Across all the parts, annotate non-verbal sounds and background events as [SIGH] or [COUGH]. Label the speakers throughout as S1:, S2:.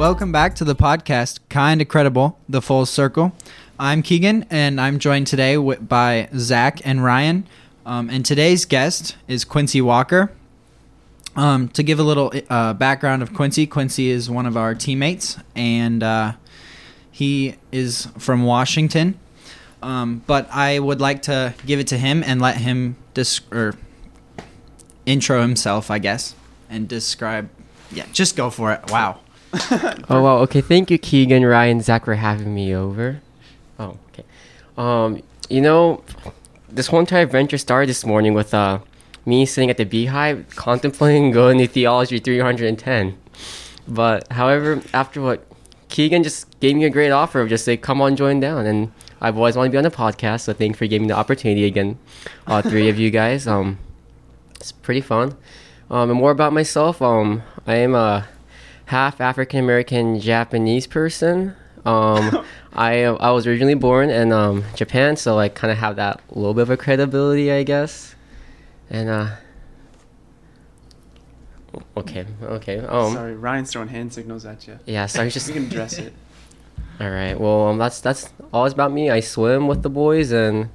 S1: Welcome back to the podcast, Kinda Credible, The Full Circle. I'm Keegan, and I'm joined today by Zach and Ryan. Um, and today's guest is Quincy Walker. Um, to give a little uh, background of Quincy, Quincy is one of our teammates, and uh, he is from Washington. Um, but I would like to give it to him and let him dis- or intro himself, I guess, and describe. Yeah, just go for it. Wow. [LAUGHS]
S2: Oh wow, okay. Thank you, Keegan, Ryan, Zach, for having me over. Oh, okay. Um, you know, this whole entire adventure started this morning with uh me sitting at the beehive contemplating [LAUGHS] going to theology 310. But however, after what Keegan just gave me a great offer of just say, come on, join down, and I've always wanted to be on the podcast, so thank you for giving me the opportunity again, all three of you guys. Um, it's pretty fun. Um, and more about myself. Um, I am a half African American Japanese person. Um, [LAUGHS] I I was originally born in um, Japan, so I kind of have that little bit of a credibility, I guess. And uh, okay, okay. Um,
S3: Sorry, Ryan's throwing hand signals at you.
S2: yeah. So I just
S3: We can address it. [LAUGHS]
S2: all right. Well, um, that's that's all it's about me. I swim with the boys and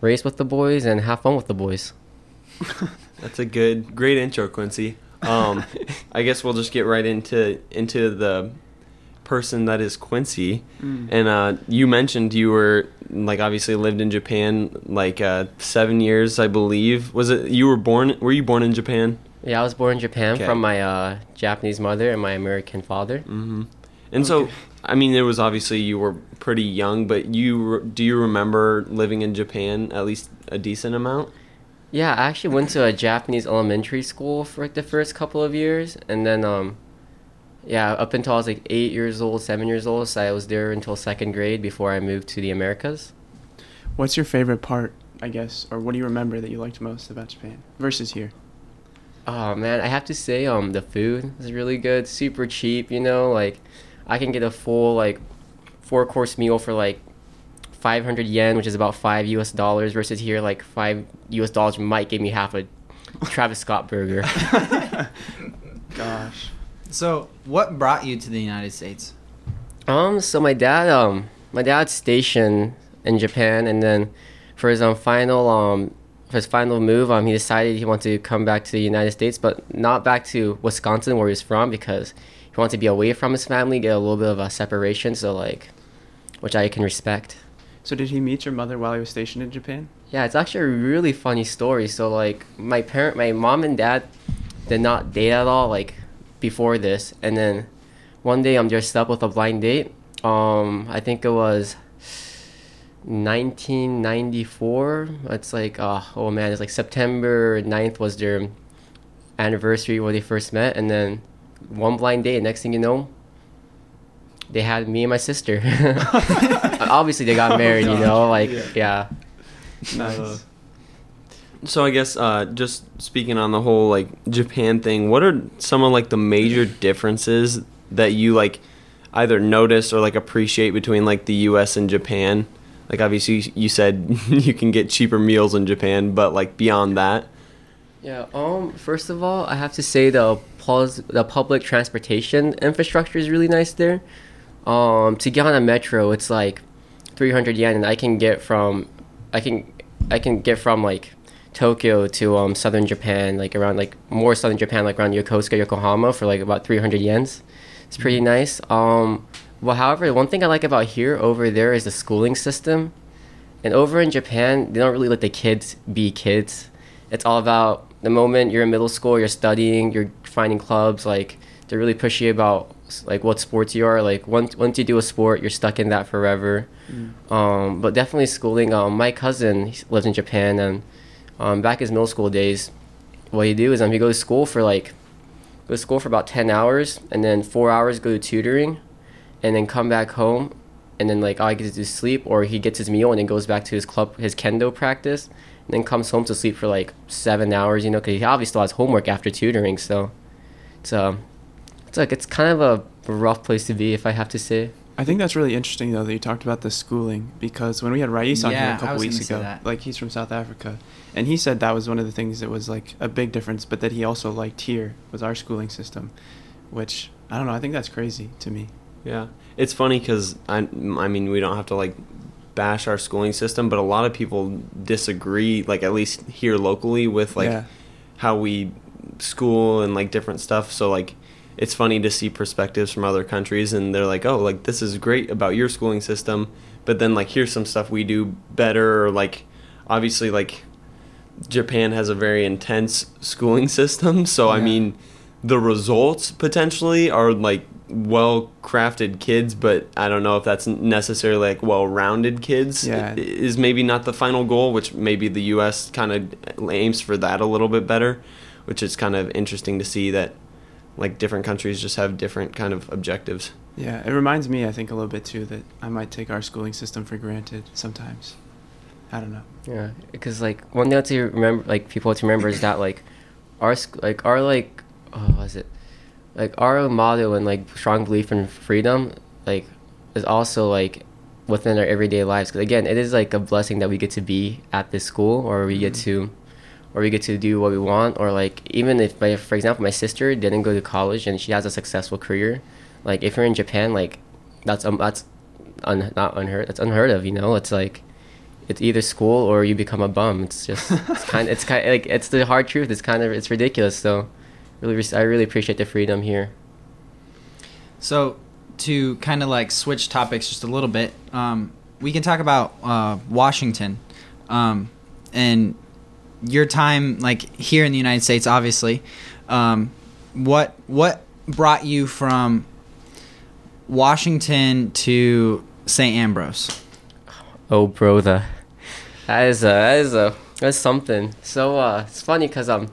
S2: race with the boys and have fun with the boys. [LAUGHS]
S4: That's a good, great intro, Quincy. Um, I guess we'll just get right into into the person that is Quincy.
S3: Mm.
S4: And uh, you mentioned you were like obviously lived in Japan like uh, seven years, I believe. Was it you were born? Were you born in Japan?
S2: Yeah, I was born in Japan
S4: Okay.
S2: from my uh, Japanese mother and my American father.
S4: hmm And so, I mean, there was obviously you were pretty young, but you do you remember living in Japan at least a decent amount?
S2: Yeah, I actually went to a Japanese elementary school for like the first couple of years, and then um, yeah, up until I was like eight years old, seven years old, so I was there until second grade before I moved to the Americas.
S3: What's your favorite part, I guess, or what do you remember that you liked most about Japan versus here?
S2: Oh man, I have to say, um, the food is really good, super cheap. You know, like I can get a full like four course meal for like 500 yen, which is about five U.S. dollars, versus here like five U.S. dollars might give me half a Travis Scott burger. [LAUGHS]
S3: Gosh.
S1: So, what brought you to the United States?
S2: Um, so my dad, um, my dad's stationed in Japan, and then for his um final um for his final move, um, he decided he wanted to come back to the United States, but not back to Wisconsin where he's from because he wanted to be away from his family, get a little bit of a separation. So like, which I can respect.
S3: So did he meet your mother while he was stationed in Japan?
S2: Yeah, it's actually a really funny story. So like, my parent, my mom and dad did not date at all like before this, and then one day I'm dressed up with a blind date. Um, I think it was 1994. It's like, uh, oh man, it's like September 9th was their anniversary where they first met, and then one blind date. Next thing you know, they had me and my sister. [LAUGHS] [LAUGHS] Obviously, they got
S3: Oh,
S2: married. you know, like
S4: Yeah.
S2: yeah.
S3: Nice.
S4: So I guess uh, just speaking on the whole like Japan thing, what are some of like the major differences that you like either notice or like appreciate between like the U.S. and Japan? Like obviously you said [LAUGHS] you can get cheaper meals in Japan, but like beyond that,
S2: Yeah. Um. First of all, I have to say the pos- the public transportation infrastructure is really nice there. Um. To get on a metro, it's like three hundred yen, and I can get from, I can, I can get from like Tokyo to um southern Japan, like around like more southern Japan, like around Yokosuka, Yokohama, for like about three hundred yens. It's pretty nice. Um. Well, however, one thing I like about here over there is the schooling system. And over in Japan, they don't really let the kids be kids. It's all about the moment you're in middle school, you're studying, you're finding clubs. Like they're really pushy about like what sports you are. Like once once you do a sport, you're stuck in that forever. Um, but definitely schooling. Um, my cousin he lives in Japan, and um, back in his middle school days, what he do is um, he goes to school for like go to school for about ten hours, and then four hours go to tutoring, and then come back home, and then like all he gets to sleep, or he gets his meal and then goes back to his club, his kendo practice, and then comes home to sleep for like seven hours. You know, because he obviously still has homework after tutoring. So it's um, it's like it's kind of a rough place to be, if I have to say.
S3: I think that's really interesting though that you talked about the schooling because when we had Rais on
S1: Yeah,
S3: here
S1: I
S3: a couple
S1: was
S3: weeks ago, like he's from South Africa, and he said that was one of the things that was like a big difference, but that he also liked here was our schooling system, which I don't know. I think that's crazy to me.
S4: Yeah, it's funny because I, I mean, we don't have to like bash our schooling system, but a lot of people disagree, like at least here locally, with like
S3: Yeah.
S4: how we school and like different stuff. So like, it's funny to see perspectives from other countries, and they're like, oh, like this is great about your schooling system, but then like here's some stuff we do better, or like obviously like Japan has a very intense schooling [LAUGHS] system, so I mean, the results potentially are like well crafted kids, but I don't know if that's necessarily like well rounded kids.
S3: Yeah.
S4: Is maybe not the final goal, which maybe the U.S. kind of aims for that a little bit better, which is kind of interesting to see that like different countries just have different kind of objectives.
S3: Yeah, it reminds me, I think, a little bit too that I might take our schooling system for granted sometimes. I don't know.
S2: Yeah, because like one thing to remember, like people to remember is that [COUGHS] like our sc- like our like oh, what is it like our motto and like strong belief in freedom like is also like within our everyday lives. Because again, it is like a blessing that we get to be at this school, or we get mm-hmm. to, or we get to do what we want, or like even if my for example my sister didn't go to college and she has a successful career, like if you're in Japan, like that's um that's un, not unheard that's unheard of. You know, it's like it's either school or you become a bum. It's just [LAUGHS] it's kind it's kind like it's the hard truth. It's kind of it's ridiculous. So really I really appreciate the freedom here.
S1: So, to kind of like switch topics just a little bit, um, we can talk about uh, Washington um, and your time, like here in the United States. Obviously, um, what what brought you from Washington to St. Ambrose?
S2: Oh, brother, that is a that is a that's something. So uh, it's funny because um,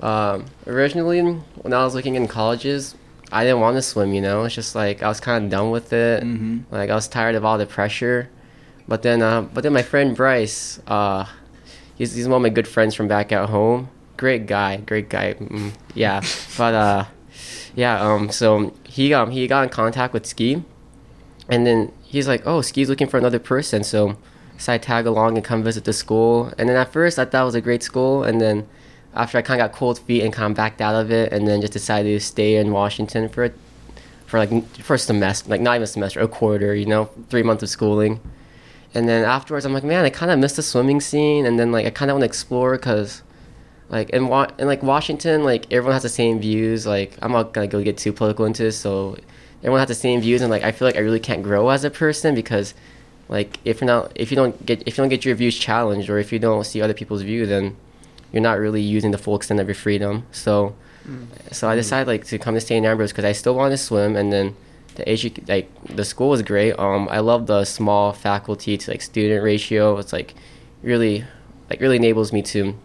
S2: um, originally when I was looking in colleges, I didn't want to swim. You know, it's just like I was kind of done with it.
S1: Mhm.
S2: Like I was tired of all the pressure. But then, uh, but then my friend Bryce, uh, he's he's one of my good friends from back at home. Great guy, great guy. Mm, yeah, [LAUGHS] but uh, yeah. Um, so he um he got in contact with Ski, and then he's like, "Oh, Ski's looking for another person." So, so I tag along and come visit the school. And then at first I thought it was a great school, and then after I kind of got cold feet and kind of backed out of it, and then just decided to stay in Washington for for like for a semester, like not even a semester, a quarter. You know, three months of schooling. And then afterwards, I'm like, man, I kind of miss the swimming scene, and then like I kind of want to explore because. Like in, Wa- in like Washington, like everyone has the same views. Like I'm not gonna go get too political into this, so everyone has the same views, and like I feel like I really can't grow as a person because, like if you're not if you don't get if you don't get your views challenged or if you don't see other people's view, then you're not really using the full extent of your freedom. So, mm. so I mm. decided like to come to St. Ambrose because I still wanted to swim, and then the edu- like the school was great. Um, I love the small faculty to like student ratio. It's like really like really enables me to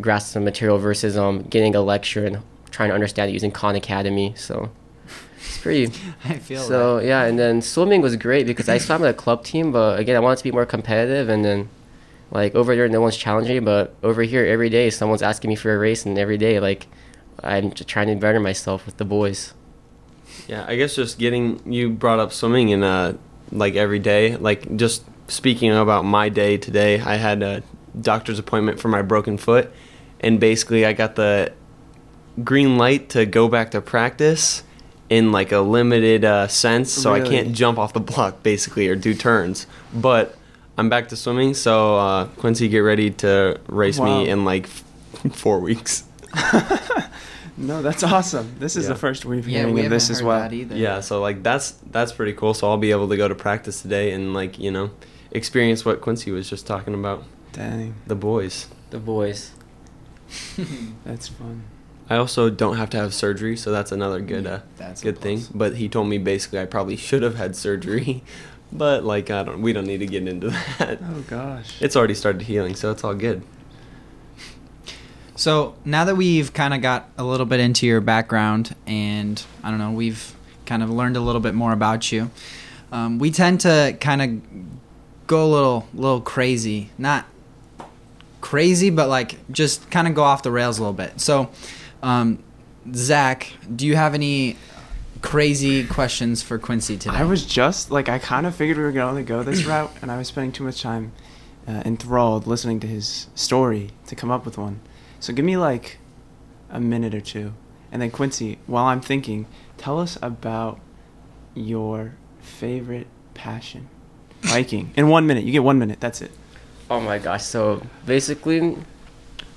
S2: grasp some material versus um getting a lecture and trying to understand it using Khan Academy. So it's pretty. [LAUGHS]
S1: I feel
S2: So yeah, and then swimming was great because I swam with a club team, but again, I wanted to be more competitive, and then like over there, no one's challenging me, but over here, every day, someone's asking me for a race, and every day, like I'm just trying to better myself with the boys.
S4: Yeah, I guess just getting you brought up swimming and uh like every day. Like just speaking about my day today, I had a doctor's appointment for my broken foot, and basically I got the green light to go back to practice in like a limited uh, sense, so I can't jump off the block basically or do turns, but. I'm back to swimming, so uh, Quincy, get ready to race
S3: Wow.
S4: me in like four weeks. [LAUGHS]
S3: No, that's awesome. This is
S4: Yeah.
S3: the first we've
S1: yeah,
S3: hearing
S1: we
S3: of
S1: haven't
S3: this as
S1: heard
S3: well.
S1: that either.
S4: Yeah, so like that's that's pretty cool. So I'll be able to go to practice today and like you know experience what Quincy was just talking about.
S3: Dang,
S4: The boys.
S2: The boys. [LAUGHS]
S3: that's fun.
S4: I also don't have to have surgery, so that's another good uh,
S1: That's
S4: good thing. But he told me basically I probably should have had surgery, [LAUGHS] but like I don't we don't need to get into [LAUGHS] that.
S3: Oh gosh.
S4: It's already started healing, so it's all good.
S1: So now that we've kind of got a little bit into your background, and I don't know, we've kind of learned a little bit more about you. Um, we tend to kind of go a little, little crazy. Not crazy, but like just kind of go off the rails a little bit. So, um, Zach, do you have any crazy questions for Quincy today?
S3: I was just like I kind of figured we were going to go this [CLEARS THROAT] route, and I was spending too much time uh, enthralled listening to his story to come up with one. So give me like a minute or two, and then Quincy, while I'm thinking, tell us about your favorite passion, [LAUGHS] biking. In one minute, you get one minute. That's it.
S2: Oh my gosh! So basically,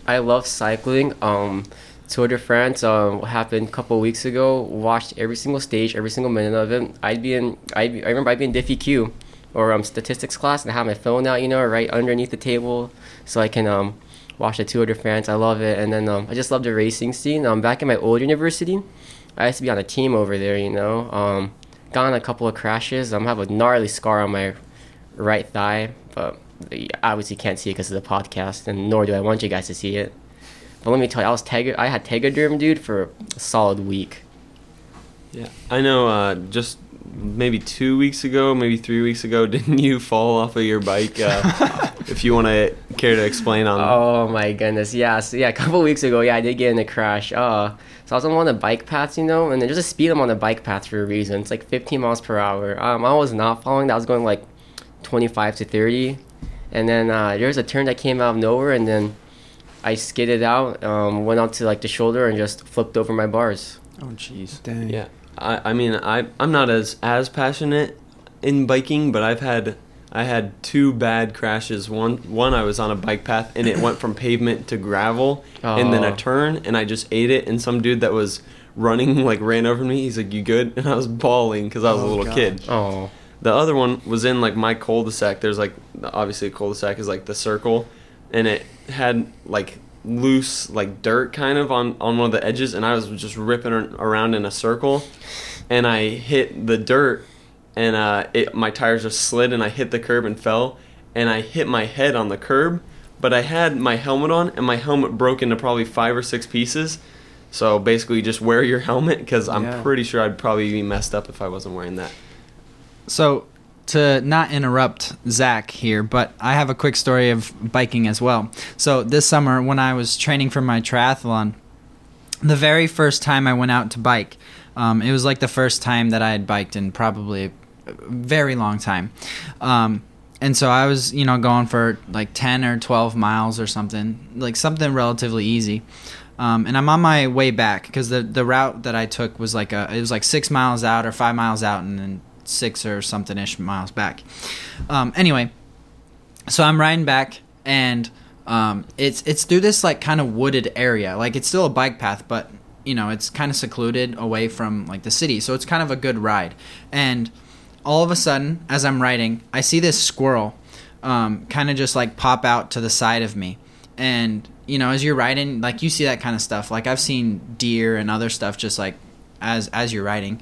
S2: I love cycling. Um, Tour de France um happened a couple weeks ago. Watched every single stage, every single minute of it. I'd be in. I'd be, I remember I'd be in Diffie Q, or um statistics class, and I have my phone out, you know, right underneath the table, so I can um watch the Tour de France. I love it, and then um I just love the racing scene. Um, back in my old university, I used to be on a team over there. You know, um, got a couple of crashes. Um, I have a gnarly scar on my right thigh, but obviously can't see it because of the podcast, and nor do I want you guys to see it. But let me tell you, I was teg- I had tegaderm, dude, for a solid week.
S4: Yeah, I know. Uh, just maybe two weeks ago, maybe three weeks ago, [LAUGHS] didn't you fall off of your bike? Uh, [LAUGHS] if you want to care to explain on.
S2: Oh my goodness, yeah, so yeah, a couple weeks ago, yeah, I did get in a crash. Uh, so I was on one of the bike paths, you know, and there's a speed limit on the bike path for a reason. It's like 15 miles per hour. Um, I was not following that. I was going like 25 to 30, and then uh, there was a turn that came out of nowhere, and then I skidded out, um, went out to like the shoulder, and just flipped over my bars.
S1: Oh jeez.
S3: Dang.
S4: Yeah, I, I mean, I I'm not as as passionate in biking, but I've had I had two bad crashes. One one I was on a bike path and it went from pavement to gravel, and then
S2: Oh.
S4: a turn, and I just ate it. And some dude that was running [LAUGHS] like ran over me. He's like, "You good?" [LAUGHS] And I was bawling because I was a
S3: Oh,
S4: little
S3: gosh.
S4: kid.
S2: Oh,
S4: The other one was in like my cul-de-sac. There's like obviously a cul-de-sac is like the circle, and it had like loose like dirt kind of on on one of the edges, and I was just ripping around in a circle, and I hit the dirt, and uh, it my tires just slid, and I hit the curb and fell, and I hit my head on the curb, but I had my helmet on, and my helmet broke into probably five or six pieces. So basically, just wear your [LAUGHS] helmet because I'm
S3: Yeah.
S4: pretty sure I'd probably be messed up if I wasn't wearing that.
S1: So, to not interrupt Zach here, but I have a quick story of biking as well. So, this summer, when I was training for my triathlon, the very first time I went out to bike, um, it was like the first time that I had biked in probably a very long time. Um, and so I was, you know, going for like 10 or 12 miles or something, like something relatively easy. Um, and I'm on my way back because the, the route that I took was like a, it was like six miles out or five miles out and then six or something ish miles back. Um, anyway, so I'm riding back and um, it's it's through this like kind of wooded area. Like it's still a bike path, but you know it's kind of secluded away from like the city, so it's kind of a good ride. And all of a sudden, as I'm riding, I see this squirrel um, kind of just like pop out to the side of me, and you know as you're riding, like you see that kind of stuff. Like I've seen deer and other stuff just like as as you're riding.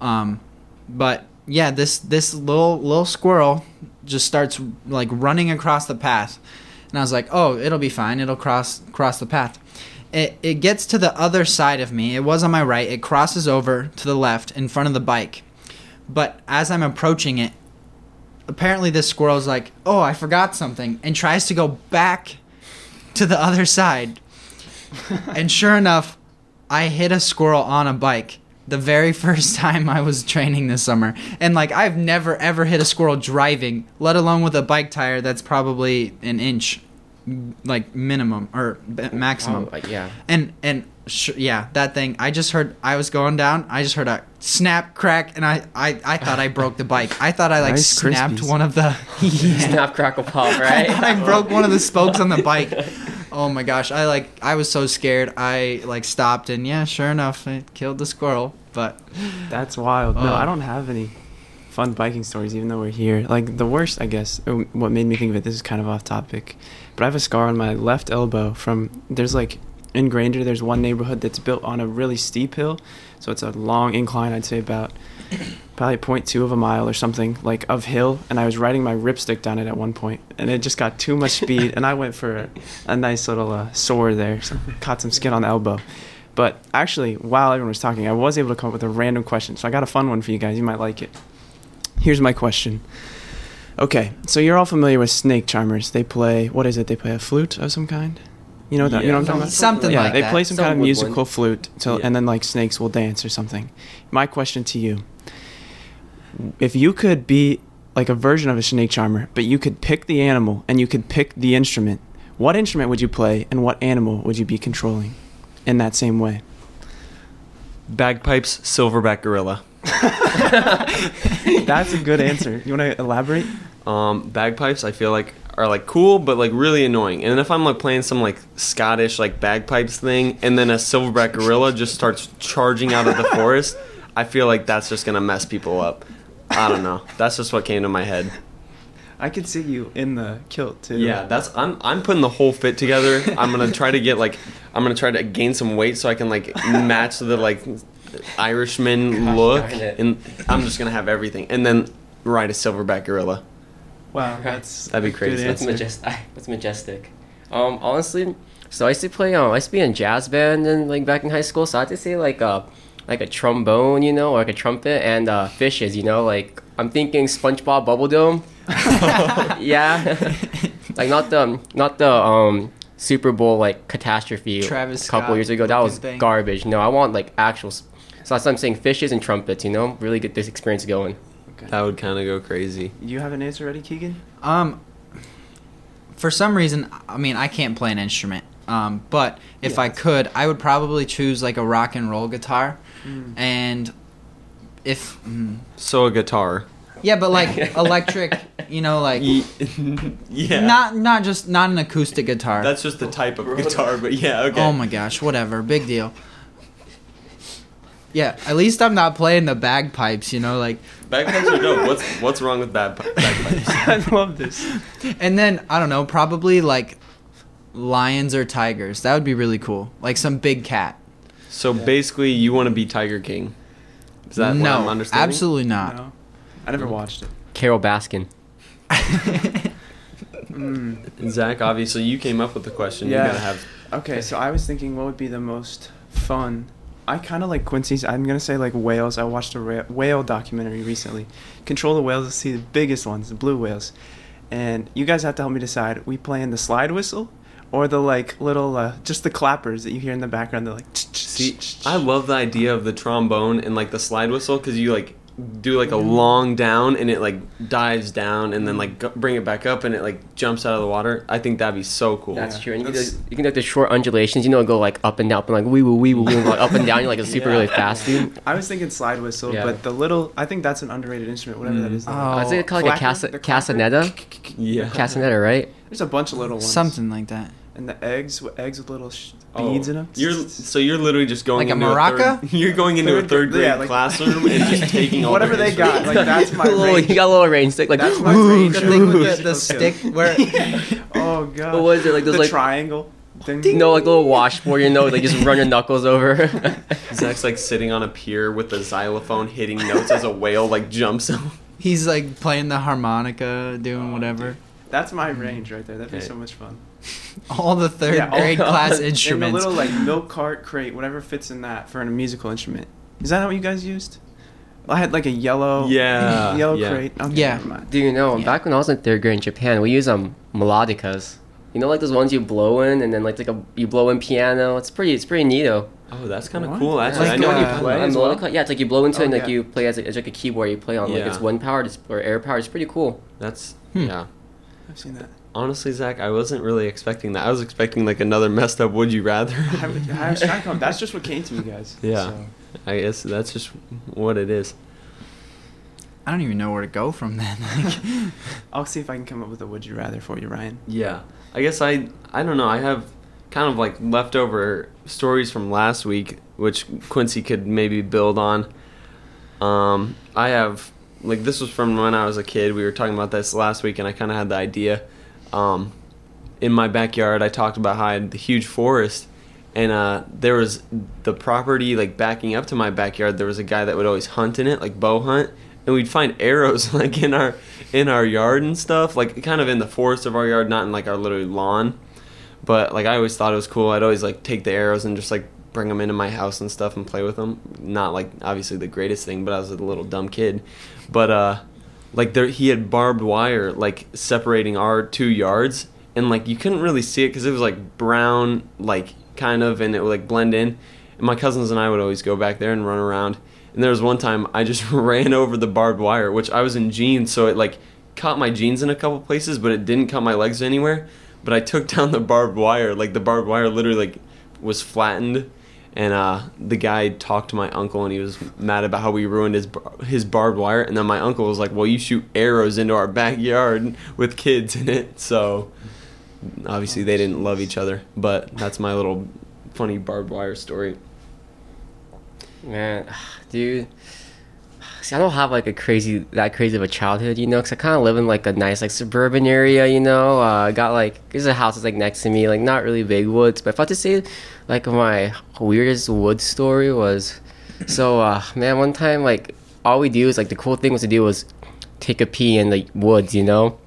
S1: Um, but yeah, this this little little squirrel just starts like running across the path, and I was like, oh, it'll be fine. It'll cross cross the path. It it gets to the other side of me. It was on my right. It crosses over to the left in front of the bike, but as I'm approaching it, apparently this squirrel's like, oh, I forgot something, and tries to go back to the other side. [LAUGHS] and sure enough, I hit a squirrel on a bike the very [LAUGHS] first time I was training this summer. And like I've never ever hit a squirrel driving, let alone with a bike tire that's probably an inch like minimum or maximum.
S2: oh, yeah.
S1: And and sh- yeah, that thing. I just heard. I was going down. I just heard a snap, crack, and I I, I thought I broke the bike. I thought I like
S3: Nice
S1: snapped
S3: Krispies.
S1: one of the. [LAUGHS] [LAUGHS] yeah.
S2: Snap, crackle, pop, right?
S1: thought I broke one of the spokes on the bike. Oh my gosh! I like I was so scared. I like stopped and yeah, sure enough, it killed the squirrel. But
S3: That's wild.
S1: Oh.
S3: No, I don't have any fun biking stories, even though we're here. Like the worst, I guess. uh, What made me think of it. This is kind of off topic, but I have a scar on my left elbow from. There's like in Granger. There's one neighborhood that's built on a really steep hill, so it's a long incline. I'd say about probably 0.2 of a mile or something like of hill and i was riding my RipStik down it at one point and it just got too much speed and i went for a, a nice little uh, sore there so caught some skin on the elbow but actually while everyone was talking i was able to come up with a random question so i got a fun one for you guys you might like it here's my question okay so you're all familiar with snake charmers they play what is it they play a flute of some kind you know, that, you know what I'm talking about?
S1: Something like that.
S3: yeah,
S1: like
S3: they
S1: that.
S3: play some
S2: Some
S3: kind of
S2: woodwind.
S3: musical flute, till,
S4: Yeah.
S3: and then like snakes will dance or something. My question to you: If you could be like a version of a snake charmer, but you could pick the animal and you could pick the instrument, what instrument would you play, and what animal would you be controlling in that same way?
S4: Bagpipes, silverback gorilla. [LAUGHS]
S3: That's a good answer. You want to elaborate?
S4: Um, bagpipes, I feel like are like cool, but like really annoying. And if I'm like playing some like Scottish like bagpipes thing, and then a silverback gorilla just starts charging out of the [LAUGHS] forest, I feel like that's just gonna mess people up. I don't know. That's just what came to my head.
S3: I could see you in the kilt too.
S4: Yeah, that's I'm I'm putting the whole fit together. I'm gonna try to get like I'm gonna try to gain some weight so I can like match the like Irishman
S2: Gosh
S4: look, and I'm just gonna have everything, and then ride a silverback gorilla.
S3: Wow, [LAUGHS] that's
S4: That'd be
S3: a good
S4: crazy.
S2: That's majestic. [LAUGHS] That's majestic. Um, honestly, so I used to play. Um, I used to be in jazz band and like back in high school. So I had to say like uh like a trombone, you know, or like a trumpet and uh, fishes. You know, like I'm thinking SpongeBob Bubble Dome. [LAUGHS] yeah, like not the not the um Super Bowl like catastrophe
S1: Travis
S2: a couple
S1: Scott
S2: years ago. That was
S1: thing.
S2: garbage. No, I want like actual. So that's what I'm saying. Fishes and trumpets. You know, really get this experience going.
S4: That would kind of go crazy.
S3: You have an answer ready, Keegan?
S1: Um, for some reason, I mean, I can't play an instrument. Um, but if
S3: Yeah,
S1: I could, I would probably choose like a rock and roll guitar.
S3: Mm.
S1: And if mm,
S4: So a guitar.
S1: yeah, but like [LAUGHS] electric, you know, like [LAUGHS]
S4: yeah.
S1: not not just not an acoustic guitar.
S4: That's just the type of guitar, but yeah, okay.
S1: Oh my gosh, whatever, big deal. Yeah, at least I'm not playing the bagpipes, you know, like
S4: Bagpipes are dope. What's what's wrong with bag bagpipes? [LAUGHS]
S3: I love this.
S1: and then I don't know, probably like lions or tigers. That would be really cool. Like some big cat.
S4: So basically, you want to be Tiger King. Is that what I'm
S1: no,
S4: understanding?
S1: absolutely not.
S3: No, I never watched it.
S2: Carole Baskin. [LAUGHS]
S3: Mm.
S4: Zach, obviously, you came up with the question.
S3: Yeah.
S4: You gotta have.
S3: Okay, so I was thinking, what would be the most fun? I kind of like Quincy's. I'm gonna say like whales. I watched a ra- whale documentary recently. Control the whales to see the biggest ones, the blue whales, and you guys have to help me decide. We playing the slide whistle, or the like little, uh, just the clappers that you hear in the background. They're like.
S4: See, I love the idea of the trombone and like the slide whistle because you like do like a long down and it like dives down and then like go- bring it back up and it like jumps out of the water. I think that'd be so cool.
S2: That's
S3: Yeah.
S2: true. And you can,
S3: That's-
S2: do, you can do like the short undulations, you know, go like up and down, up and like wee woo wee woo wee, woo, like up and down, You're like a super
S3: Yeah.
S2: really fast dude. [LAUGHS]
S3: I was thinking slide whistle,
S2: Yeah.
S3: but the little. I think that's an underrated instrument, whatever that
S4: Mm.
S3: is.
S1: Oh.
S2: I think it's called like a
S3: Clacker?
S2: casa, casaneta.
S4: Yeah.
S2: Casaneta, right?
S3: There's a bunch of little ones.
S1: Something like that.
S3: And the eggs, with eggs with little sh-
S4: Oh,
S3: beads in them.
S4: You're so you're literally just going
S1: Like a
S4: into
S1: maraca?
S4: third, [LAUGHS] you're going into a
S3: Third
S4: third
S3: grade-
S4: grade
S3: yeah, like-
S4: classroom and just [LAUGHS] taking all
S3: Whatever they got, like that's my [LAUGHS]
S2: little,
S3: range.
S2: you got a little range stick, like
S3: That's my
S2: woo,
S3: range.
S1: The thing with the,
S3: Okay.
S1: the stick where
S3: oh god.
S2: What was it, like those,
S3: the
S2: like-
S3: triangle? Thing?
S2: No, like a little washboard, you know, like just run your knuckles over.
S4: Zach's like sitting on a pier with a xylophone hitting notes as a whale like jumps out.
S1: he's like playing the harmonica, doing whatever.
S3: That's my mm-hmm. range right there. That'd be
S4: Okay.
S3: so much fun. [LAUGHS]
S1: All the third
S3: Yeah, all-
S1: grade class [LAUGHS]
S2: and the
S1: instruments.
S3: And a little like milk cart crate, whatever fits in that for a musical instrument. Is that what you guys used? I had like a yellow, [LAUGHS]
S4: Yeah,
S3: yellow
S4: yeah.
S3: crate. Okay,
S1: Yeah.
S3: never mind.
S2: Do you know?
S1: Yeah.
S2: Back when I was in third grade in Japan, we use um melodicas. You know, like those ones you blow in, and then like like a you blow in piano. It's pretty. It's pretty neato.
S4: Oh, that's kind of
S3: What?
S4: cool. Actually,
S1: Like,
S4: I know
S1: uh,
S4: you
S1: play
S4: play.
S2: A
S3: as well?
S2: yeah, it's like you blow into it, and
S3: Oh,
S2: like
S3: yeah.
S2: you play as a, it's like a keyboard you play on. Like it's wind powered or air powered. It's pretty cool.
S4: That's
S1: Hmm.
S4: yeah.
S3: I've seen that.
S4: Honestly, Zach, I wasn't really expecting that. I was expecting like another messed up. Would you rather?
S3: I, [LAUGHS] was- I was trying to come. That's just what came to me, guys. [LAUGHS]
S4: Yeah.
S3: So,
S4: I guess that's just what it is.
S1: I don't even know where to go from then. [LAUGHS] Like,
S3: I'll see if I can come up with a would you rather for you, Ryan.
S4: Yeah. I guess I I don't know. I have kind of like leftover stories from last week which Quincy could maybe build on. Um I have like this was from when I was a kid. We were talking about this last week and I kind of had the idea um in my backyard I talked about how I had the huge forest and uh there was the property like backing up to my backyard there was a guy that would always hunt in it like bow hunt and we'd find arrows [LAUGHS] like in our in our yard and stuff like kind of in the forest of our yard not in like our little lawn. But like i always thought it was cool i'd always like take the arrows and just like bring them into my house and stuff and play with them not like obviously the greatest thing but i was a little dumb kid. But uh like there he had barbed wire like separating our two yards and like you couldn't really see it because it was like brown like kind of and it would like blend in. And my cousins and i would always go back there and run around. And there was one time i just [LAUGHS] ran over the barbed wire which i was in jeans so it like caught my jeans in a couple places but it didn't cut my legs anywhere. But i took down the barbed wire like the barbed wire literally like was flattened and uh, the guy talked to my uncle, and he was mad about how we ruined his his barbed wire. And then my uncle was like, "Well, you shoot arrows into our backyard with kids in it." So obviously they didn't love each other, but that's my little funny barbed wire story.
S2: Man, dude. See, I don't have like a crazy that crazy of a childhood, you know, because I kind of live in like a nice like suburban area, you know. Uh, got like there's a house that's like next to me, like not really big woods. But if I had to say, like my weirdest wood story was, so uh, man, one time like all we do is like the cool thing was to do was take a pee in the woods, you know.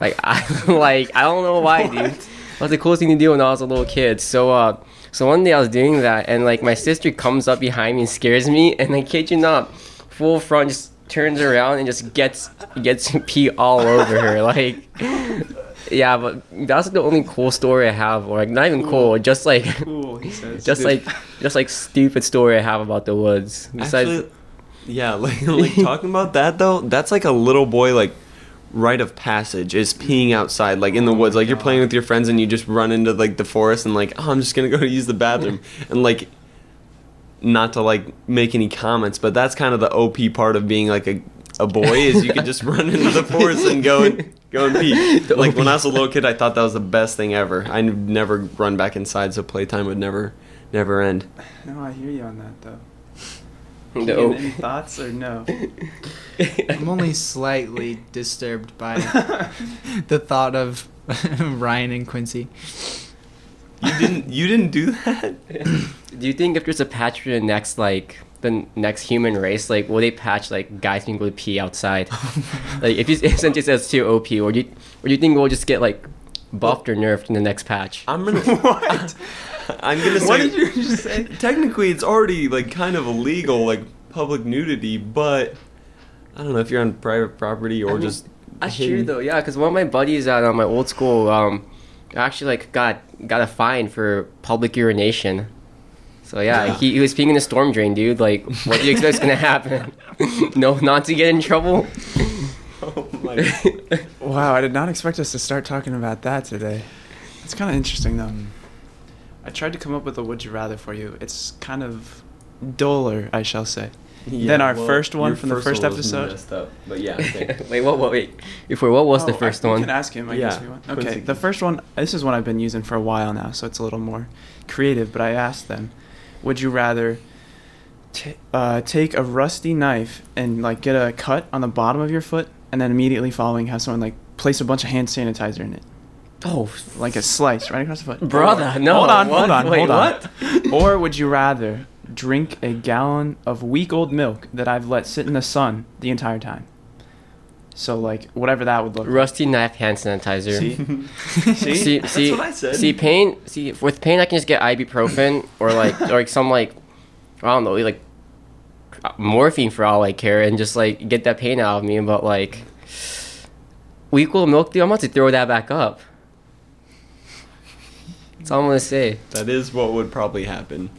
S2: Like I [LAUGHS] like I don't know why, dude. That was the coolest thing to do when I was a little kid. So uh, so one day I was doing that, and like my sister comes up behind me and scares me, and I kid you not, full front just turns around and just gets gets [LAUGHS] pee all over her. Like, [LAUGHS] yeah, but that's the only cool story I have, or like not even cool, just like
S3: Cool, he says. [LAUGHS]
S2: just like just like stupid story I have about the woods. Besides,
S4: Actually, yeah, like like talking about that though, that's like a little boy like rite of passage is peeing outside like in the
S3: Oh
S4: woods
S3: my
S4: like you're playing with your friends and you just run into like the forest and like oh i'm just gonna go use the bathroom and like not to like make any comments but that's kind of the op part of being like a, a boy is you can just [LAUGHS] run into the forest and go and go and pee [LAUGHS] like when i was a little kid i thought that was the best thing ever i would never run back inside so playtime would never never end
S3: No, I hear you on that though.
S2: the
S3: Keegan, Any thoughts or no? [LAUGHS]
S1: I'm only slightly disturbed by the thought of Ryan and Quincy.
S4: You didn't you didn't do that [CLEARS THROAT]
S2: Do you think if there's a patch for the next like the next human race, like will they patch like guys being able to pee outside? [LAUGHS] like if you [LAUGHS] since it says too OP, or do you or do you think we'll just get like buffed or nerfed in the next patch?
S4: i'm gonna [LAUGHS]
S3: What?
S4: i'm gonna say
S3: What did you just say?
S4: technically it's already like kind of illegal like public nudity but i don't know if you're on private property or
S2: I mean,
S4: just
S2: That's true
S4: hidden-
S2: though, yeah. Because one of my buddies at uh, my old school, um, actually like got got a fine for public urination. So yeah,
S4: Yeah.
S2: he, he was peeing in a storm drain, dude. Like, what do you expect's gonna happen? [LAUGHS] no, not to get in trouble. [LAUGHS]
S4: oh my [LAUGHS]
S3: Wow, I did not expect us to start talking about that today. It's kind of interesting though. Hmm. I tried to come up with a would you rather for you. It's kind of duller, I shall say. Then our first one
S4: your
S3: from the first
S4: one was
S3: episode.
S4: messed up, but yeah [LAUGHS]
S2: wait, what? What? Wait. Before, what was the
S3: Oh,
S2: first
S3: I,
S2: one?
S3: We can ask him. I
S4: Yeah,
S3: guess we want. Okay,
S4: Quincy.
S3: the first one. This is one I've been using for a while now, so it's a little more creative. But I asked them, would you rather t- uh, take a rusty knife and like get a cut on the bottom of your foot, and then immediately following have someone like place a bunch of hand sanitizer in it,
S2: Oh,
S3: like a slice right across the foot?
S2: brother,
S3: Or-
S2: no.
S3: Hold on,
S2: what?
S3: hold on,
S2: Wait,
S3: hold on.
S2: what?
S3: or would you rather drink a gallon of week old milk that I've let sit in the sun the entire time? So like whatever that would look. like.
S2: Rusty knife hand sanitizer.
S3: See? [LAUGHS] [LAUGHS] See?
S2: see,
S4: That's
S2: see,
S4: what I said.
S2: see, pain. See, with pain, I can just get ibuprofen or like, or [LAUGHS] like some like, I don't know, like morphine for all I care, and just like get that pain out of me. But like, week old milk, dude, I'm about to throw that back up. That's all I'm gonna say.
S4: that is what would probably happen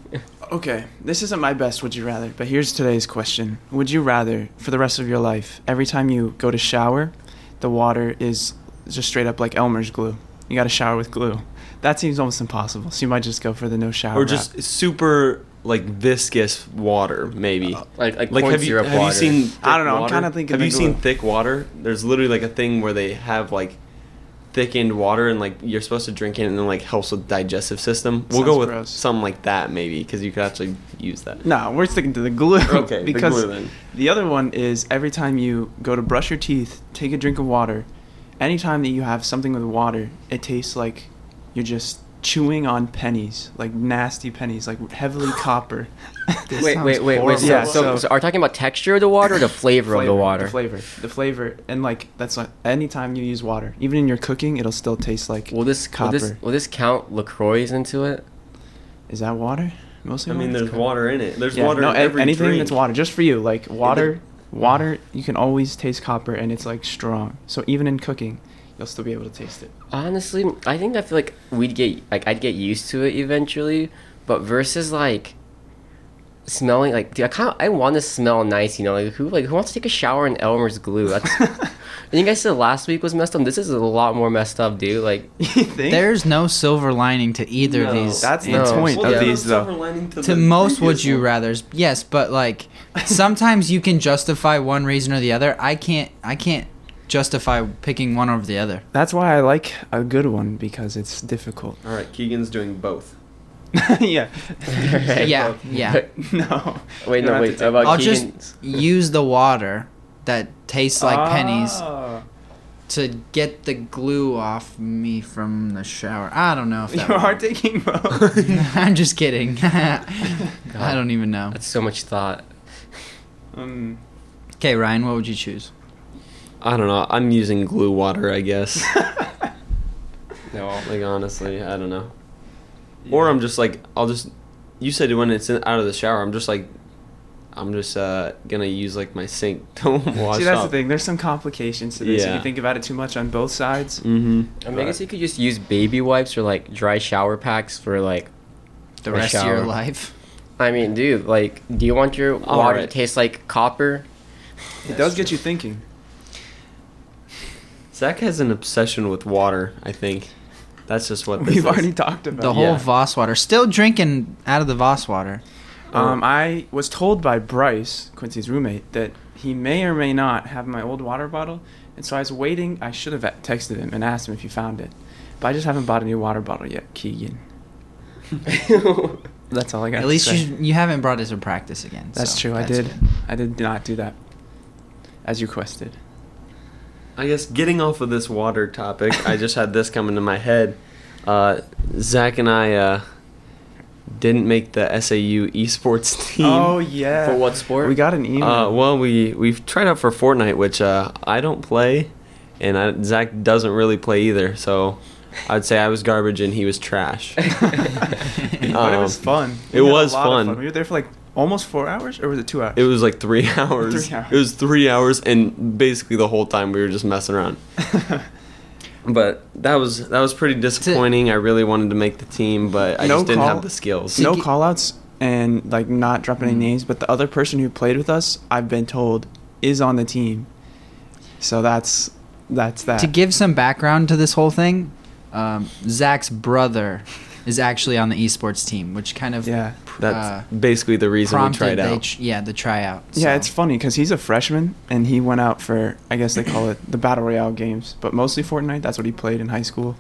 S3: Okay, this isn't my best would you rather, but here's today's question. Would you rather, for the rest of your life, every time you go to shower, the water is just straight up like Elmer's glue? You gotta shower with glue. That seems almost impossible, so you might just go for the no shower.
S4: or
S3: route.
S4: just super like viscous water maybe
S2: uh, Like
S4: like,
S2: like
S4: have you
S2: syrup
S4: have
S2: water.
S4: you seen thick
S3: I don't know, I'm kinda thinking
S4: have
S3: the
S4: you seen thick water there's literally like a thing where they have like thickened water and like you're supposed to drink it and then like helps with digestive system we'll go with
S3: gross.
S4: something like that maybe because you could actually use that
S3: No, we're sticking to the glue.
S4: Okay, the [LAUGHS]
S3: because
S4: glue then.
S3: the other one is every time you go to brush your teeth, take a drink of water. Anytime that you have something with water, it tastes like you're just chewing on pennies, like nasty pennies, like heavily [LAUGHS] copper.
S1: This
S2: Wait, wait, wait, wait. So,
S3: Yeah,
S2: so,
S3: so-
S2: so are you talking about texture of the water or the flavor, of the water?
S3: The flavor, the flavor, and like that's like anytime you use water, even in your cooking, it'll still taste like.
S2: Will this, will this
S3: Copper.
S2: will this count Lacroix into it?
S3: Is that water? Mostly.
S4: i mean
S3: water?
S4: there's water in it there's
S3: Yeah,
S4: water
S3: no,
S4: in every
S3: anything
S4: drink.
S3: that's water, just for you. Like water, water, you can always taste copper, and it's like strong. So even in cooking, you'll still be able to taste it.
S2: Honestly, I think I feel like we'd get like I'd get used to it eventually, but versus like smelling like dude, I kind of I want to smell nice, you know, like who like who wants to take a shower in Elmer's glue? That's And you guys said last week was messed up. This is a lot more messed up, dude. Like, [LAUGHS]
S3: think?
S1: There's no silver lining to either of these.
S3: That's the point
S2: Well,
S3: of
S2: yeah.
S3: these, though.
S1: to most would you rather's yes but like [LAUGHS] sometimes you can justify one reason or the other i can't i can't justify picking one over the other
S3: That's why I like a good one because it's difficult.
S4: All right, Keegan's doing both. [LAUGHS]
S3: yeah.
S1: yeah yeah [LAUGHS]
S3: no.
S2: wait, no, wait.
S3: to take-
S2: About
S1: i'll
S2: Keegan's.
S1: just use the water that tastes like pennies
S3: Oh.
S1: to get the glue off me from the shower i don't know if
S3: You
S1: that
S3: are
S1: would-
S3: taking [LAUGHS] both.
S1: i'm just kidding i don't even know
S2: That's so much thought.
S3: um,
S1: okay ryan what would you choose
S4: I don't know. I'm using glue water, I guess. [LAUGHS]
S2: No.
S4: like honestly, I don't know. Or I'm just like I'll just. You said when it's in, out of the shower, I'm just like, I'm just uh gonna use like my sink [LAUGHS] to wash it.
S3: See, that's
S4: off.
S3: the thing. There's some complications to this. If you think about it too much on both sides.
S4: Mm-hmm.
S2: I mean, I guess you could just use baby wipes or like dry shower packs for like.
S1: the
S2: A
S1: rest of your life
S2: I mean, dude, like, do you want your water
S4: right.
S2: to taste like copper?
S3: It does get you thinking.
S4: Zach has an obsession with water. I think that's just what this
S3: We've
S4: is.
S3: already talked about
S1: the
S3: it.
S1: whole
S4: Yeah.
S1: voss water still drinking out of the voss water
S3: Um, I was told by Bryce, Quincy's roommate, that he may or may not have my old water bottle, and so I was waiting. I should have texted him and asked him if he found it, but I just haven't bought a new water bottle yet, Keegan. [LAUGHS] That's all I got.
S1: At
S3: to
S1: least
S3: say.
S1: you you haven't brought it to practice again.
S3: That's
S1: so
S3: true. I did.
S1: good.
S3: I did not do that, as you requested.
S4: I guess getting off of this water topic, I just had this come into my head. Uh, Zach and I uh, didn't make the SAU esports [LAUGHS] team.
S3: Oh yeah.
S2: For what sport?
S3: We got an email.
S4: Uh, well, we we've tried out for Fortnite, which uh, I don't play, and I, Zach doesn't really play either. So I'd say I was garbage and he was trash. [LAUGHS]
S3: but it was
S4: um,
S3: fun.
S4: it
S3: We had a
S4: was
S3: lot of
S4: fun.
S3: We were there for like almost four hours, or was it two hours?
S4: It was like three [LAUGHS] hours.
S3: Three hours.
S4: It was three hours, and basically the whole time we were just messing around. [LAUGHS] But that was that was pretty disappointing. I really wanted to make the team, but I
S3: No
S4: just didn't
S3: call-
S4: have the skills.
S3: no
S1: Tiki-
S3: callouts and like not dropping any
S1: Mm.
S3: names, but the other person who played with us, I've been told, is on the team. So that's that's that.
S1: To give some background to this whole thing, um, Zach's brother is actually on the esports team, which kind of
S3: yeah.
S4: That's
S1: uh,
S4: basically the reason we
S1: prompted
S4: tried out.
S1: tr- yeah the tryout.
S3: Yeah, it's funny because he's a freshman and he went out for I guess they call it the battle royale games, but mostly Fortnite. That's what he played in high school,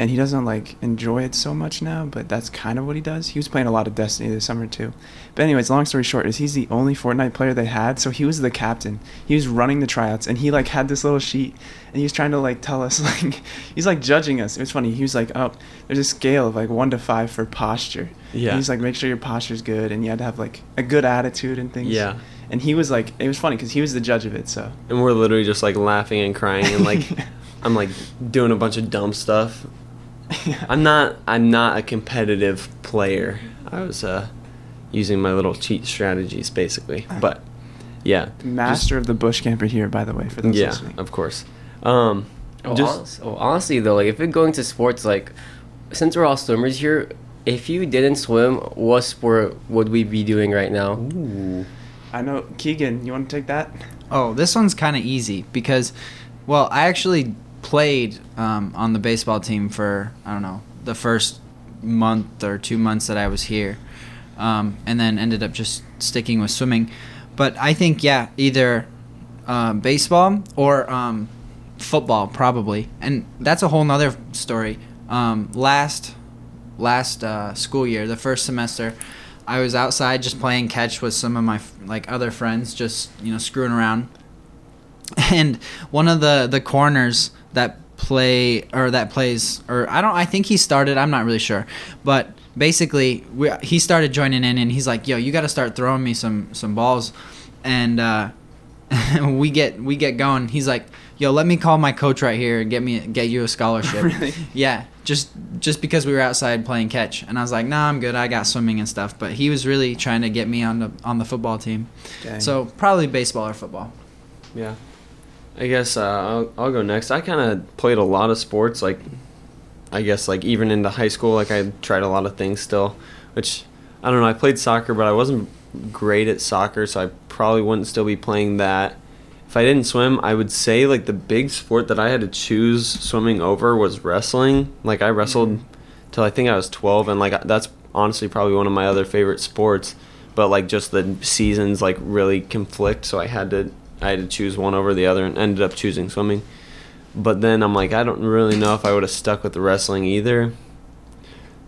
S3: and he doesn't like enjoy it so much now. But that's kind of what he does. He was playing a lot of Destiny this summer too. But anyways, long story short is he's the only Fortnite player they had, so he was the captain. He was running the tryouts, and he like had this little sheet, and he was trying to like tell us [LAUGHS] like he's like judging us. It was funny. He was like, oh, there's a scale of like one to five for posture.
S4: Yeah.
S3: And he's like, make sure your posture's good, and you had to have like a good attitude and things.
S4: Yeah.
S3: And he was like, it was funny because he was the judge of it. So.
S4: and we're literally just like laughing and crying and like [LAUGHS] I'm like doing a bunch of dumb stuff. [LAUGHS] I'm not I'm not a competitive player. I was uh using my little cheat strategies basically. But yeah.
S3: The master of the bush camper here, by the way, for those
S4: yeah,
S3: listening.
S4: of course. Um
S2: Oh,
S4: just
S2: honest- oh, honestly though, like if we're going to sports, like since we're all swimmers here, if you didn't swim, what sport would we be doing right now?
S4: Ooh.
S3: I know Keegan. You want to take that?
S1: Oh, this one's kind of easy because, well, I actually played um, on the baseball team for I don't know the first month or two months that I was here, um, and then ended up just sticking with swimming. But I think yeah, either uh, baseball or um, football probably, and that's a whole nother story. Um, last last uh, school year, the first semester, I was outside just playing catch with some of my like other friends, just you know screwing around. [LAUGHS] And one of the the corners that play or that plays or I don't I think he started. I'm not really sure, but basically we, he started joining in and he's like, "Yo, you got to start throwing me some some balls," and uh, [LAUGHS] we get we get going. He's like, "Yo, let me call my coach right here and get me get you a scholarship." [LAUGHS]
S3: Really?
S1: Yeah, just just because we were outside playing catch, and I was like, "Nah, I'm good. I got swimming and stuff." But he was really trying to get me on the on the football team.
S3: Dang.
S1: So probably baseball or football.
S4: Yeah. I guess uh, I'll, I'll go next. I kind of played a lot of sports, like, I guess, like, even into high school, like, I tried a lot of things still, which, I don't know, I played soccer, but I wasn't great at soccer, so I probably wouldn't still be playing that. if I didn't swim, I would say like the big sport that I had to choose swimming over was wrestling. Like I wrestled till I think I was 12 and like that's honestly probably one of my other favorite sports, but like just the seasons like really conflict, so I had to I had to choose one over the other and ended up choosing swimming. But then I'm like I don't really know if I would have stuck with the wrestling either.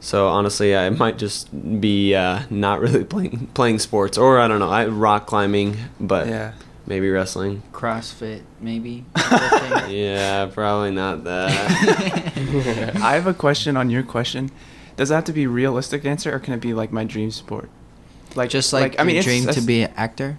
S4: So honestly, I might just be uh, not really [LAUGHS] playing playing sports, or I don't know, I rock climbing, but
S3: yeah.
S4: maybe wrestling.
S1: CrossFit, maybe. [LAUGHS]
S4: Yeah, probably not that. [LAUGHS]
S3: I have a question on your question. Does that have to be realistic answer, or can it be like my dream sport? Like
S1: Just like,
S3: I mean,
S1: your
S3: it's-
S1: dream to be an actor.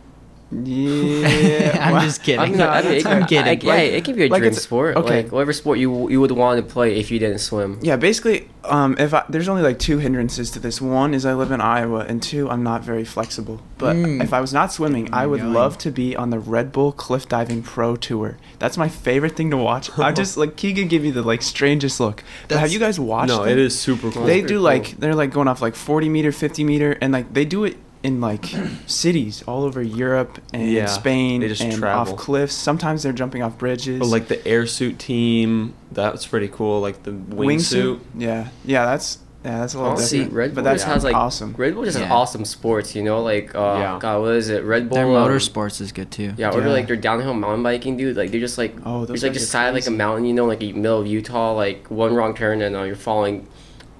S3: Yeah, [LAUGHS]
S1: I'm just kidding.
S2: I mean,
S3: No,
S2: I mean, it,
S1: I'm kidding.
S2: I- yeah,
S3: Like-
S2: it can be a
S3: like
S2: dream sport.
S3: okay.
S2: Like whatever sport you you would want to play if you didn't swim.
S3: Yeah, basically, um, if I, there's only like two hindrances to this. One is I live in Iowa, and two, I'm not very flexible. But
S1: Mm.
S3: if I was not swimming, I would
S1: Going.
S3: love to be on the Red Bull Cliff Diving Pro Tour. That's my favorite thing to watch. I [LAUGHS] just like Keegan give me the like strangest look. But have you guys watched?
S4: no,
S3: them?
S4: it is super cool.
S3: They do
S2: pretty
S3: like they're like going off like 40 meter, 50 meter, and like they do it in like cities all over Europe and
S4: Yeah,
S3: Spain
S4: they just
S3: and
S4: travel.
S3: off cliffs. Sometimes they're jumping off bridges.
S4: But like the airsuit team, that's pretty cool. Like the wingsuit.
S3: Yeah, yeah, that's yeah, that's a little
S2: Honestly,
S3: different.
S2: Red Bull
S3: but that's
S2: just has like
S3: awesome.
S2: Red Bull just has awesome sports. You know, like uh,
S4: Yeah.
S2: God, what is it? Red Bull.
S1: Their
S2: um,
S1: motorsports is good too.
S2: Yeah, or
S3: Yeah.
S2: like their downhill mountain biking, dude. Like they're just like
S3: Oh, those
S2: there's like
S3: guys
S2: just side of, like a mountain, you know, like in middle of Utah, like one wrong turn and uh, you're falling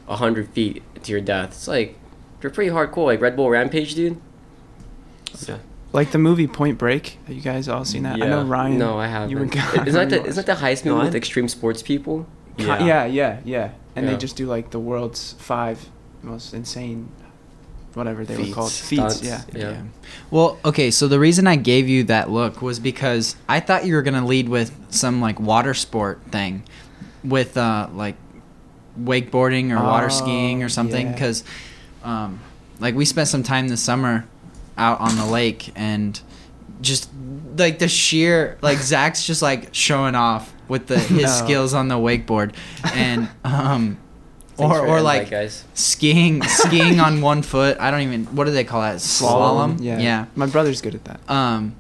S2: a hundred feet to your death. It's like they're pretty hardcore. Like Red Bull Rampage, dude.
S4: Yeah.
S3: Like the movie Point Break. Have you guys all seen that? Yeah. I know Ryan.
S2: no, I haven't.
S3: You were
S2: isn't that the, [LAUGHS] isn't that the heist
S4: No,
S2: movie with extreme sports people?
S3: Ki- yeah, yeah, yeah. And
S2: Yeah.
S3: they just do like the world's five most insane, whatever they were called. Feats.
S2: Stunts.
S3: Yeah.
S2: Yeah.
S1: Well, okay, so the reason I gave you that look was because I thought you were gonna lead with some like water sport thing, with uh like wakeboarding or water
S3: Oh,
S1: skiing or something.
S3: yeah.
S1: Because, um, like we spent some time this summer out on the lake and just like the sheer like [LAUGHS] Zach's just like showing off with the his
S3: No.
S1: skills on the wakeboard and um [LAUGHS]
S2: Thanks
S1: or or like
S2: guys.
S1: skiing [LAUGHS] skiing on one foot. I don't even what do they call that? Slalom.
S3: Yeah.
S1: Yeah.
S3: My brother's good at that.
S1: Um,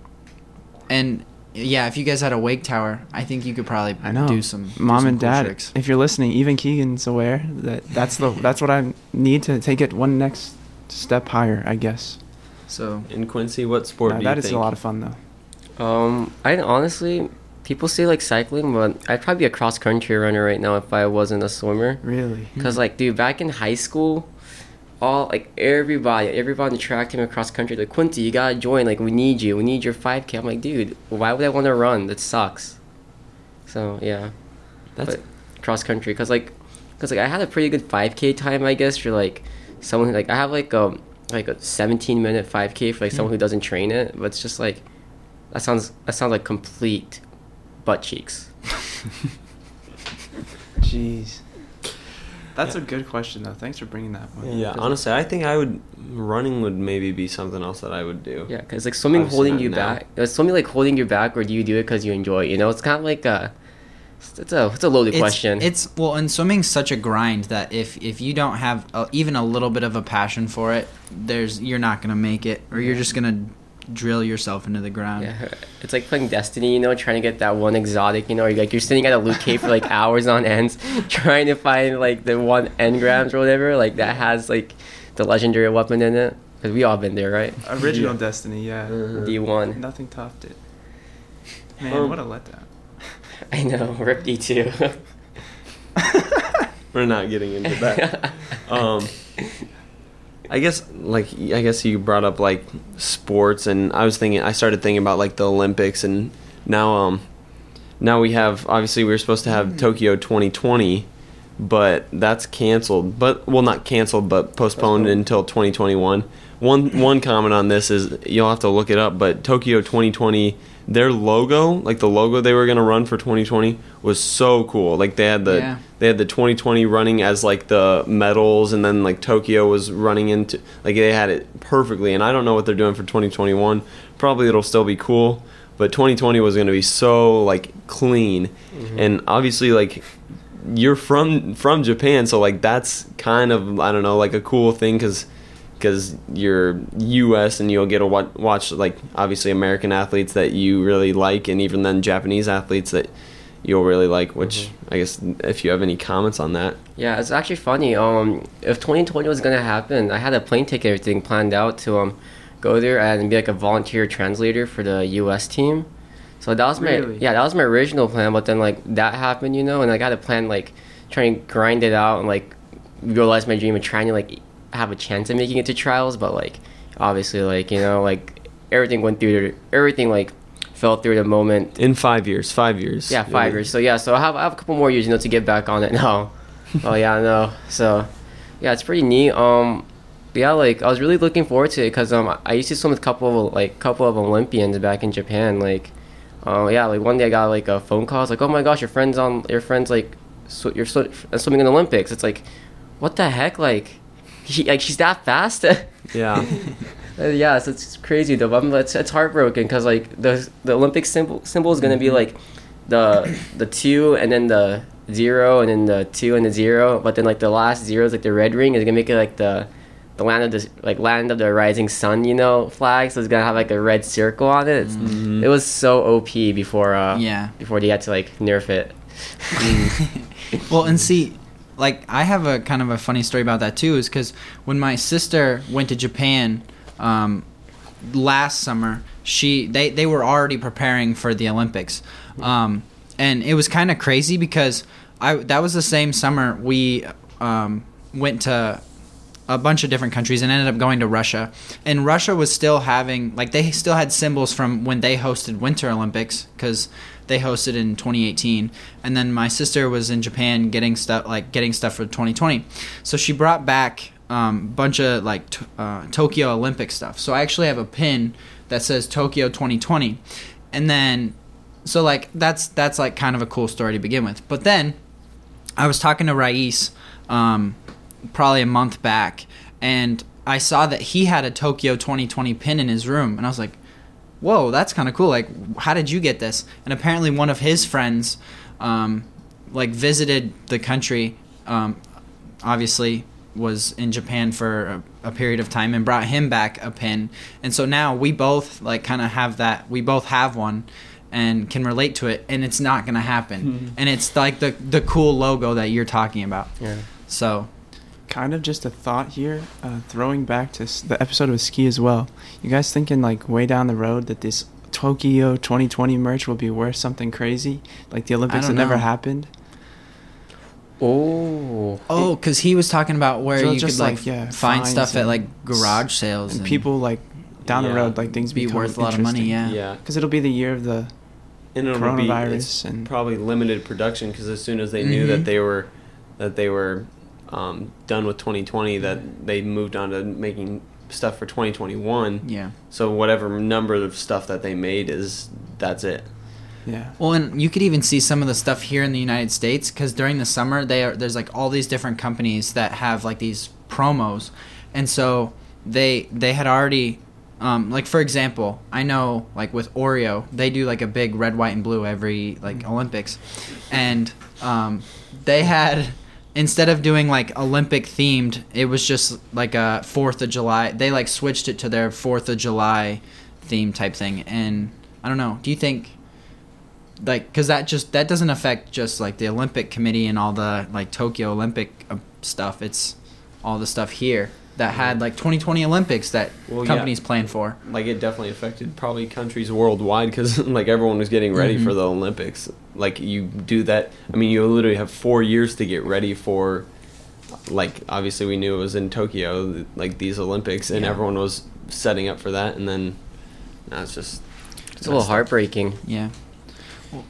S1: and yeah, if you guys had a wake tower, I think you could probably
S3: I know.
S1: do some do
S3: Mom
S1: some
S3: and
S1: cool
S3: Dad,
S1: tricks.
S3: if you're listening, even Keegan's aware that that's the that's what I need to take it one next step higher, I guess.
S1: So
S4: In Quincy, what sport
S3: Nah,
S4: do
S3: that
S4: you
S3: is
S4: think?
S3: a lot of fun though.
S2: Um, I honestly, people say like cycling, but I'd probably be a cross country runner right now if I wasn't a swimmer.
S3: Really.
S2: Cause like, dude, back in high school, all like everybody, everybody on the track team across country, like Quinty, you gotta join. Like, we need you. We need your 5K. I'm like, dude, why would I want to run? That sucks. So yeah,
S4: That's
S2: but cross country, cause like, cause like I had a pretty good 5K time, I guess, for like someone who like I have like um like a 17 minute 5K for like someone who doesn't train it, but it's just like that sounds that sounds like complete butt cheeks. [LAUGHS]
S3: Jeez. That's a good question though. Thanks for bringing that one.
S4: yeah. Honestly, I think I would running would maybe be something else that I would do.
S2: Yeah, because like swimming
S4: Obviously
S2: holding you
S4: now.
S2: back. Is swimming like holding you back, or do you do it because you enjoy it? You know, it's kind of like a. It's a it's a loaded
S1: it's,
S2: question.
S1: It's well, and swimming's such a grind that if if you don't have a, even a little bit of a passion for it, there's you're not gonna make it, or you're just gonna drill yourself into the ground.
S2: yeah, it's like playing Destiny. You know, trying to get that one exotic. You know, you're like you're sitting at a loot cave for like [LAUGHS] hours on ends, [LAUGHS] trying to find like the one engrams or whatever, like that has like the legendary weapon in it. Cause we all been there, right?
S3: Original
S4: Yeah.
S3: Destiny, yeah.
S2: D one.
S3: Nothing topped it. Man,
S4: Um,
S3: what a letdown.
S2: I know. Rip D two. [LAUGHS]
S4: We're not getting into that. um, I guess like I guess you brought up like sports, and I was thinking I started thinking about like the Olympics, and now um now we have obviously we were supposed to have Tokyo 2020, but that's canceled. But well, not canceled, but postponed
S2: Postponed.
S4: until 2021. One one comment on this is you'll have to look it up, but Tokyo 2020 their logo, like the logo they were gonna run for 2020, was so cool. Like they had the
S1: Yeah.
S4: they had the 2020 running as like the medals, and then like Tokyo was running into like they had it perfectly. And I don't know what they're doing for 2021. Probably it'll still be cool, but 2020 was gonna be so like clean, mm-hmm. and obviously like you're from from Japan, so like that's kind of I don't know like a cool thing because because you're U.S. and you'll get to watch like obviously American athletes that you really like, and even then Japanese athletes that you'll really like. Which I guess if you have any comments on that,
S2: Yeah, it's actually funny. Um, if 2020 was gonna happen, I had a plane ticket, everything planned out to um, go there and be like a volunteer translator for the U.S. team. So that was my
S3: Really?
S2: yeah, that was my original plan. But then like that happened, you know, and I got to plan like trying to grind it out and like realize my dream of trying to like have a chance of making it to trials. But like obviously, like you know, like everything went through, everything like fell through the moment
S4: in five years, five years,
S2: yeah, five years. So yeah, so I have, I have a couple more years, you know, to get back on it [LAUGHS] now. [LAUGHS] oh yeah, I know. So yeah, it's pretty neat. Um, yeah, like I was really looking forward to it because um I used to swim with a couple of like couple of Olympians back in Japan. Like, uh, yeah, like one day I got like a phone call. It's like, oh my gosh, your friend's on your friend's like sw- you're sw- swimming in the Olympics. It's like, what the heck, like. She, like she's that fast. [LAUGHS]
S4: Yeah,
S2: Uh, yeah, so it's crazy though. But I'm, it's, it's heartbroken because like the the Olympic symbol symbol is gonna be like the the two and then the zero and then the two and the zero. But then like the last zero is like the red ring is gonna make it like the the land of the like land of the rising sun, you know, flag. So it's gonna have like a red circle on it. It's, It was so OP before uh
S1: Yeah.
S2: before they had to like nerf it. [LAUGHS]
S1: well, and see, like I have a kind of a funny story about that too, is because when my sister went to Japan um, last summer, she they they were already preparing for the Olympics, um, and it was kind of crazy because I that was the same summer we um, went to a bunch of different countries and ended up going to Russia. And Russia was still having like they still had symbols from when they hosted Winter Olympics because they hosted in 2018. And then my sister was in Japan getting stuff like getting stuff for 2020. So she brought back a um, bunch of like t- uh, Tokyo Olympic stuff. So I actually have a pin that says Tokyo 2020. And then so like that's that's like kind of a cool story to begin with. But then I was talking to Rais um, probably a month back, and I saw that he had a Tokyo 2020 pin in his room, and I was like, "Whoa, that's kind of cool! Like, how did you get this?" And apparently, one of his friends, um, like, visited the country. Um, obviously, was in Japan for a, a period of time and brought him back a pin, and so now we both like kind of have that. We both have one. And can relate to it, and it's not gonna happen. And it's like the the cool logo that you're talking about.
S2: Yeah.
S1: So
S3: kind of just a thought here, uh, throwing back to the episode of ski as well. You guys thinking like way down the road that this Tokyo 2020 merch will be worth something crazy, like the Olympics that
S1: don't
S3: never happened?
S2: Oh.
S1: Oh, because he was talking about where
S3: So
S1: you
S3: just
S1: could like,
S3: like, yeah,
S1: find stuff at like garage sales
S3: And people like down the road, like things
S1: be worth a lot of money. Yeah.
S4: yeah.
S3: Because it'll be the year of the
S4: and it'll
S3: Coronavirus
S4: be it's
S3: and-
S4: probably limited production because as soon as they knew
S1: Mhm.
S4: that they were that they were um, done with 2020 that they moved on to making stuff for 2021
S1: Yeah.
S4: so whatever number of stuff that they made is that's it
S3: yeah.
S1: Well, and you could even see some of the stuff here in the United States because during the summer they are there's like all these different companies that have like these promos, and so they they had already. Um, like for example, I know like with Oreo, they do like a big red, white, and blue every like Olympics, and um, they had instead of doing like Olympic themed, it was just like a Fourth of July. They like switched it to their Fourth of July theme type thing, and I don't know. Do you think like because that just that doesn't affect just like the Olympic Committee and all the like Tokyo Olympic uh, stuff? It's all the stuff here that had like 2020 Olympics that
S4: Well, yeah.
S1: companies plan for.
S4: like it definitely affected probably countries worldwide because [LAUGHS] like everyone was getting ready for
S1: Mhm.
S4: the olympics like you do that i mean you literally have four years to get ready for like obviously we knew it was in tokyo like these olympics and
S1: Yeah.
S4: everyone was setting up for that and then now it's just
S2: It's a little heartbreaking.
S1: Yeah.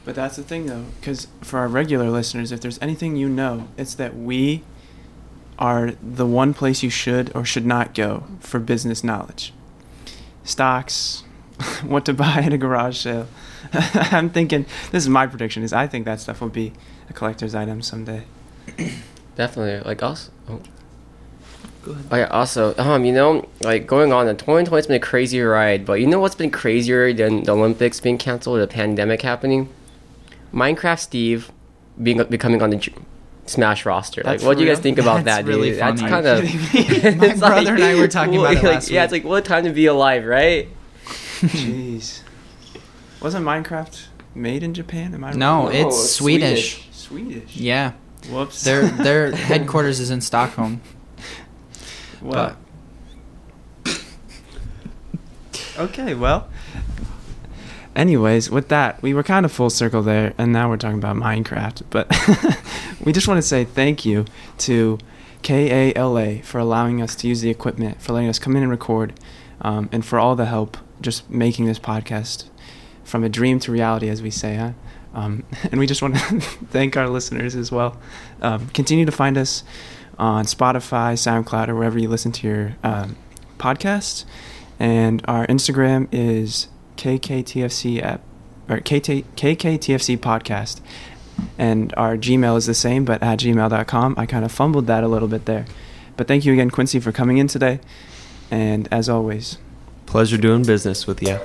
S3: But that's the thing, though, because for our regular listeners, if there's anything you know, it's that we are the one place you should or should not go for business knowledge. Stocks, [LAUGHS] what to buy at a garage sale. [LAUGHS] I'm thinking, this is my prediction, is I think that stuff will be a collector's item someday. [CLEARS THROAT]
S2: Definitely. Like also. Oh. Oh yeah. Also, um, you know, like going on, the 2020 has been a crazy ride. But you know what's been crazier than the Olympics being canceled, or the pandemic happening? Minecraft Steve being becoming on the Ju- Smash roster. Like, what do you guys think about
S1: That's
S2: that,
S1: really
S2: dude? That's
S1: funny.
S2: kind of. [LAUGHS]
S1: My brother and I were talking about it [LAUGHS] last
S2: Yeah,
S1: week.
S2: it's like what time to be alive, right?
S3: Jeez. Wasn't Minecraft made in Japan? Am I
S1: No,
S3: wrong?
S1: it's
S2: it's
S1: Swedish.
S3: Swedish.
S1: Yeah,
S3: Whoops.
S1: their their [LAUGHS] headquarters is in Stockholm.
S3: Well. okay, well. Anyways, with that, we were kind of full circle there, and now we're talking about Minecraft. But [LAUGHS] we just want to say thank you to KALA for allowing us to use the equipment, for letting us come in and record, um, and for all the help just making this podcast from a dream to reality, as we say, huh? Um, [LAUGHS] and we just want to [LAUGHS] thank our listeners as well. Um, continue to find us on Spotify, SoundCloud, or wherever you listen to your um, podcasts. And our Instagram is KKTFC app or KT, KKTFC podcast. And our Gmail is the same, but at gmail.com. I kind of fumbled that a little bit there. But thank you again, Quincy, for coming in today. And as always,
S4: Pleasure doing business with you.